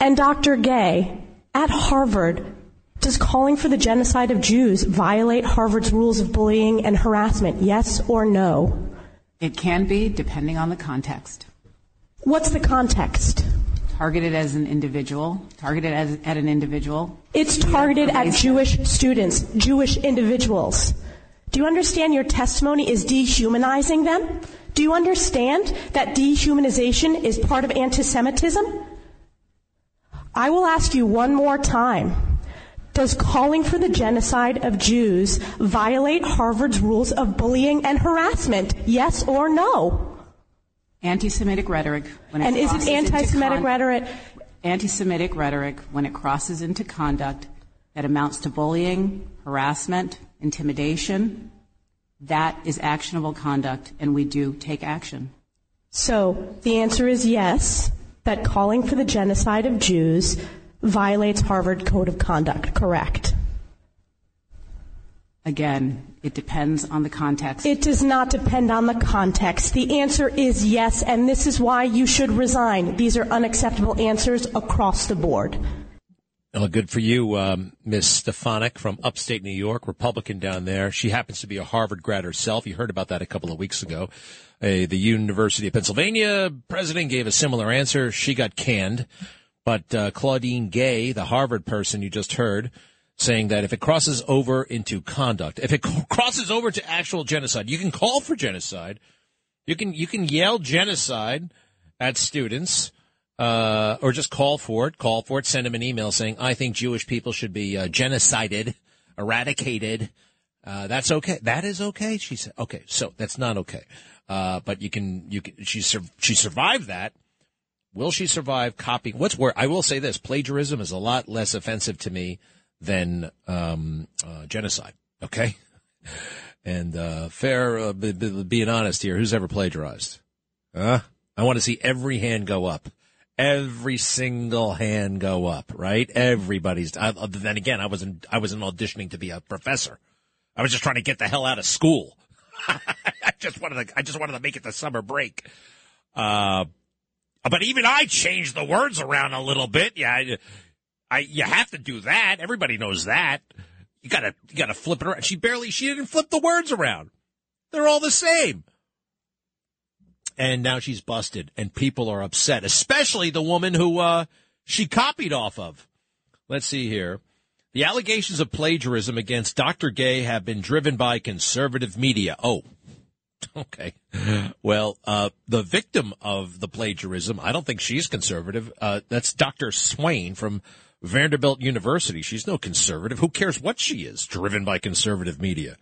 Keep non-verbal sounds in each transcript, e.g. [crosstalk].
And Dr. Gay, at Harvard, does calling for the genocide of Jews violate Harvard's rules of bullying and harassment? Yes or no? It can be, depending on the context. What's the context? Targeted as an individual, targeted as, at an individual. It's targeted at Jewish students, Jewish individuals. Do you understand your testimony is dehumanizing them? Do you understand that dehumanization is part of anti-Semitism? I will ask you one more time. Does calling for the genocide of Jews violate Harvard's rules of bullying and harassment? Yes or no? Anti-Semitic rhetoric. When it and is it anti-Semitic con- rhetoric? Anti-Semitic rhetoric when it crosses into conduct that amounts to bullying, harassment, intimidation, that is actionable conduct, and we do take action. So the answer is yes that calling for the genocide of Jews violates Harvard Code of Conduct, correct? Again, it depends on the context. It does not depend on the context. The answer is yes, and this is why you should resign. These are unacceptable answers across the board. Well, good for you, um, Miss Stefanik from upstate New York, Republican down there. She happens to be a Harvard grad herself. You heard about that a couple of weeks ago. The University of Pennsylvania president gave a similar answer. She got canned. But uh, Claudine Gay, the Harvard person you just heard, saying that if it crosses over into conduct, if it [laughs] crosses over to actual genocide, you can call for genocide. You can you can yell genocide at students, uh, or just call for it. Call for it. Send them an email saying, "I think Jewish people should be uh, genocided, eradicated." Uh, that's okay. That is okay. She said, "Okay, so that's not okay." Uh, but you can, you can, she, she survived that. Will she survive copying? What's where I will say this: plagiarism is a lot less offensive to me than um, uh, genocide. Okay, [laughs] and uh, fair, b- b- being honest here, who's ever plagiarized? Huh? I want to see every hand go up, every single hand go up. Right? Everybody's. I, then again, I wasn't. I wasn't auditioning to be a professor. I was just trying to get the hell out of school. [laughs] I just wanted to, I just wanted to make it the summer break. Uh, but even I changed the words around a little bit. Yeah, I, I, you have to do that. Everybody knows that. You gotta, you gotta flip it around. She barely, she didn't flip the words around. They're all the same. And now she's busted and people are upset, especially the woman who, uh, she copied off of. Let's see here. The allegations of plagiarism against Dr. Gay have been driven by conservative media. Oh, [laughs] okay. Well, uh, the victim of the plagiarism, I don't think she's conservative. Uh, that's Dr. Swain from Vanderbilt University. She's no conservative. Who cares what she is? Driven by conservative media.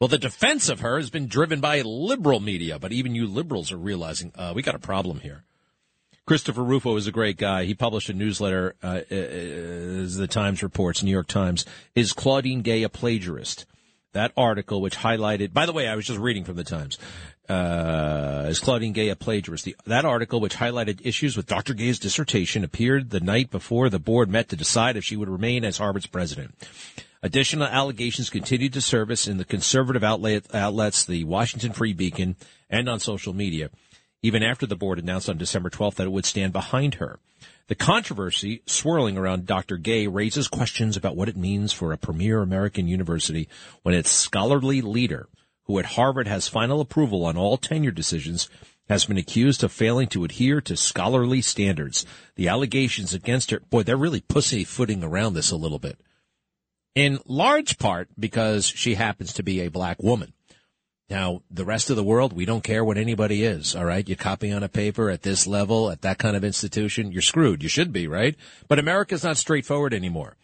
Well, the defense of her has been driven by liberal media, but even you liberals are realizing uh, we got a problem here. Christopher Rufo is a great guy. He published a newsletter, uh, uh, the Times reports, New York Times. Is Claudine Gay a plagiarist? That article, which highlighted, by the way, I was just reading from the Times. Uh, is Claudine Gay a plagiarist? The, that article, which highlighted issues with Dr. Gay's dissertation, appeared the night before the board met to decide if she would remain as Harvard's president. Additional allegations continued to surface in the conservative outlet, outlets, the Washington Free Beacon, and on social media even after the board announced on December 12th that it would stand behind her. The controversy swirling around Dr. Gay raises questions about what it means for a premier American university when its scholarly leader, who at Harvard has final approval on all tenure decisions, has been accused of failing to adhere to scholarly standards. The allegations against her, boy, they're really pussyfooting around this a little bit. In large part because she happens to be a black woman. Now, the rest of the world, we don't care what anybody is, all right? You copy on a paper at this level, at that kind of institution, you're screwed. You should be, right? But America's not straightforward anymore.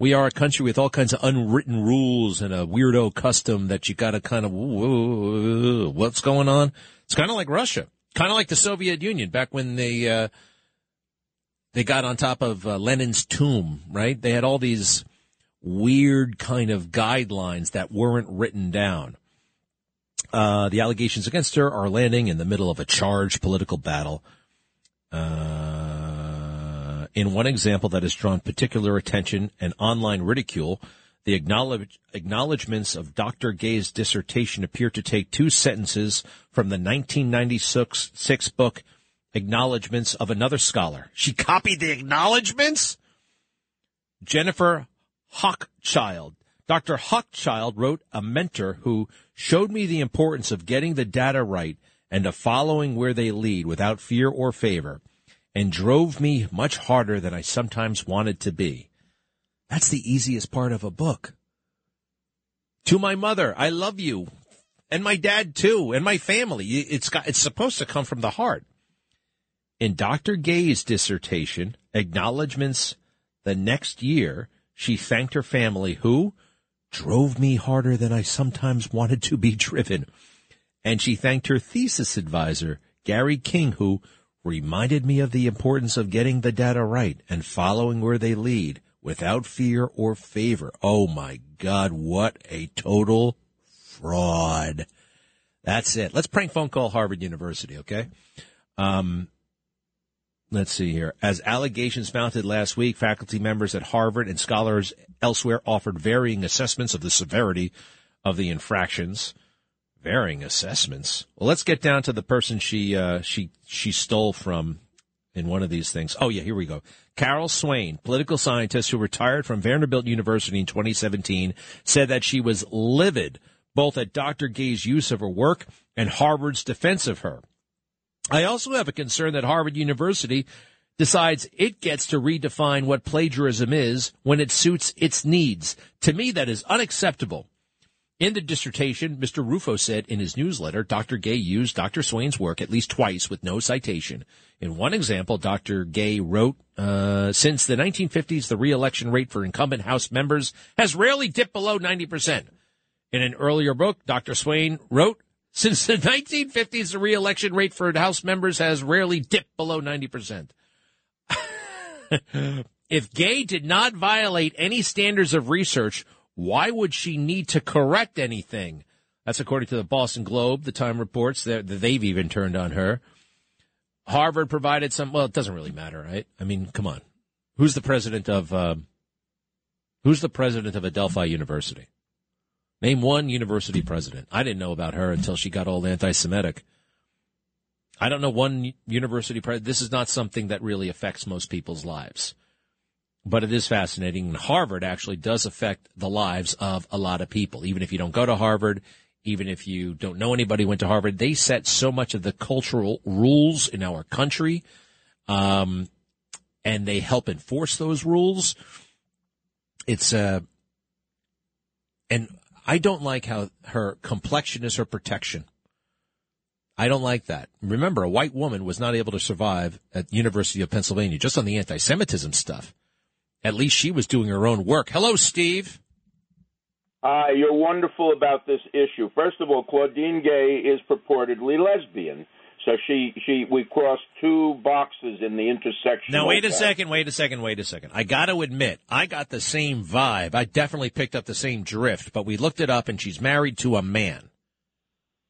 We are a country with all kinds of unwritten rules and a weirdo custom that you gotta kind of, what's going on? It's kind of like Russia. Kind of like the Soviet Union back when they, uh, they got on top of uh, Lenin's tomb, right? They had all these weird kind of guidelines that weren't written down. Uh, the allegations against her are landing in the middle of a charged political battle. Uh, in one example that has drawn particular attention and online ridicule, the acknowledge, acknowledgments of Dr. Gay's dissertation appear to take two sentences from the 1996 book Acknowledgments of Another Scholar. She copied the acknowledgments? Jennifer Hochschild. Dr. Hochschild wrote a mentor who showed me the importance of getting the data right and of following where they lead without fear or favor and drove me much harder than I sometimes wanted to be. That's the easiest part of a book. To my mother, I love you. And my dad too, and my family. It's got, it's supposed to come from the heart. In Dr. Gay's dissertation, Acknowledgments the next year, she thanked her family who drove me harder than I sometimes wanted to be driven. And she thanked her thesis advisor, Gary King, who reminded me of the importance of getting the data right and following where they lead without fear or favor. Oh my God, what a total fraud. That's it. Let's prank phone call Harvard University, okay? Um, let's see here. As allegations mounted last week, faculty members at Harvard and scholars elsewhere offered varying assessments of the severity of the infractions. Varying assessments. Well, let's get down to the person she uh, she she stole from in one of these things. Oh yeah, here we go. Carol Swain, political scientist who retired from Vanderbilt University in 2017, said that she was livid both at Dr. Gay's use of her work and Harvard's defense of her. I also have a concern that Harvard University decides it gets to redefine what plagiarism is when it suits its needs. To me, that is unacceptable. In the dissertation, Mr. Rufo said in his newsletter, Dr. Gay used Dr. Swain's work at least twice with no citation. In one example, Dr. Gay wrote, uh, since the 1950s, the reelection rate for incumbent House members has rarely dipped below 90%. In an earlier book, Dr. Swain wrote, since the [laughs] 1950s, the reelection rate for House members has rarely dipped below 90%. [laughs] if Gay did not violate any standards of research, why would she need to correct anything? That's according to the Boston Globe. The Time reports that they've even turned on her. Harvard provided some. Well, it doesn't really matter, right? I mean, come on. Who's the president of? Uh, who's the president of Adelphi University? Name one university president. I didn't know about her until she got all anti-Semitic. I don't know one university president. This is not something that really affects most people's lives but it is fascinating. And Harvard actually does affect the lives of a lot of people. Even if you don't go to Harvard, even if you don't know anybody went to Harvard, they set so much of the cultural rules in our country, um, and they help enforce those rules. It's uh, and I don't like how her complexion is her protection. I don't like that. Remember, a white woman was not able to survive at University of Pennsylvania just on the anti-Semitism stuff. At least she was doing her own work. Hello, Steve. Hi, you're wonderful about this issue. First of all, Claudine Gay is purportedly lesbian. So she, she, we crossed two boxes in the intersection. Now wait a second, wait a second, wait a second. I got to admit, I got the same vibe. I definitely picked up the same drift, but we looked it up, and she's married to a man.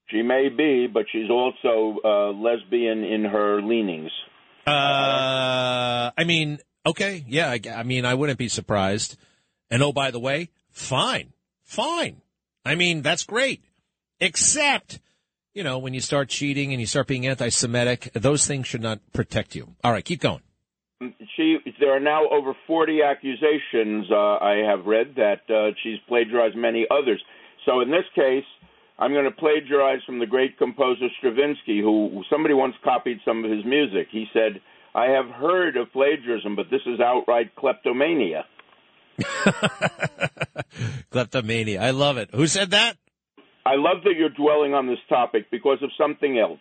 She may be, but she's also uh, lesbian in her leanings. Uh, I mean, Okay, yeah, I, I mean, I wouldn't be surprised. And oh, by the way, fine, fine. I mean, that's great. Except, you know, when you start cheating and you start being anti-Semitic, those things should not protect you. All right, keep going. She, there are now over 40 accusations. Uh, I have read that uh, she's plagiarized many others. So in this case, I'm going to plagiarize from the great composer Stravinsky, who somebody once copied some of his music. He said, I have heard of plagiarism, but this is outright kleptomania. [laughs] kleptomania. I love it. Who said that? I love that you're dwelling on this topic because of something else.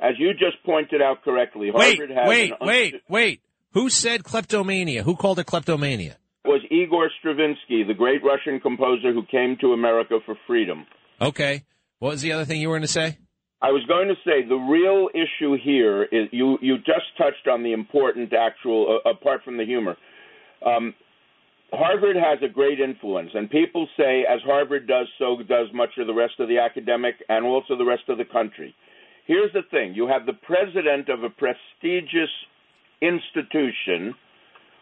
As you just pointed out correctly, Harvard wait, has wait, wait, wait. Who said kleptomania? Who called it kleptomania? Was Igor Stravinsky, the great Russian composer who came to America for freedom. Okay. What was the other thing you were going to say? I was going to say the real issue here is you you just touched on the important actual uh, apart from the humor. Um, Harvard has a great influence, and people say as Harvard does, so does much of the rest of the academic and also the rest of the country. Here's the thing: you have the president of a prestigious institution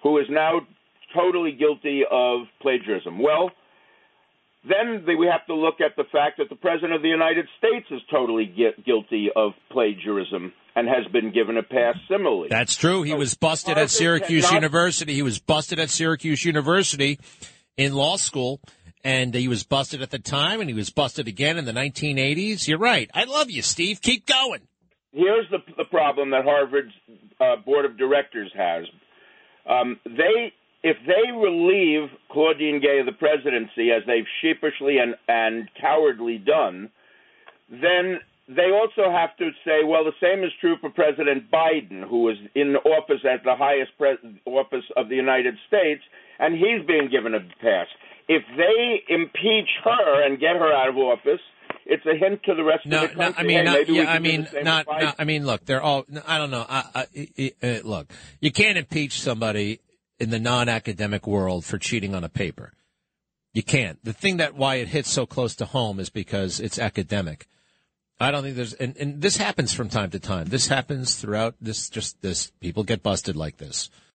who is now totally guilty of plagiarism. Well then we have to look at the fact that the President of the United States is totally guilty of plagiarism and has been given a pass similarly. That's true. He so was busted at Syracuse not- University. He was busted at Syracuse University in law school. And he was busted at the time, and he was busted again in the 1980s. You're right. I love you, Steve. Keep going. Here's the, the problem that Harvard's uh, board of directors has. Um, they if they relieve Claudine Gay of the presidency, as they've sheepishly and, and cowardly done, then they also have to say, well, the same is true for President Biden, who is in office at the highest pre- office of the United States, and he's being given a pass. If they impeach her and get her out of office, it's a hint to the rest no, of the country. No, I mean, hey, not, yeah, I mean, not, not, I mean, look, they're all. I don't know. I, I, I, look, you can't impeach somebody in the non-academic world for cheating on a paper. You can't. The thing that why it hits so close to home is because it's academic. I don't think there's, and, and this happens from time to time. This happens throughout this, just this, people get busted like this.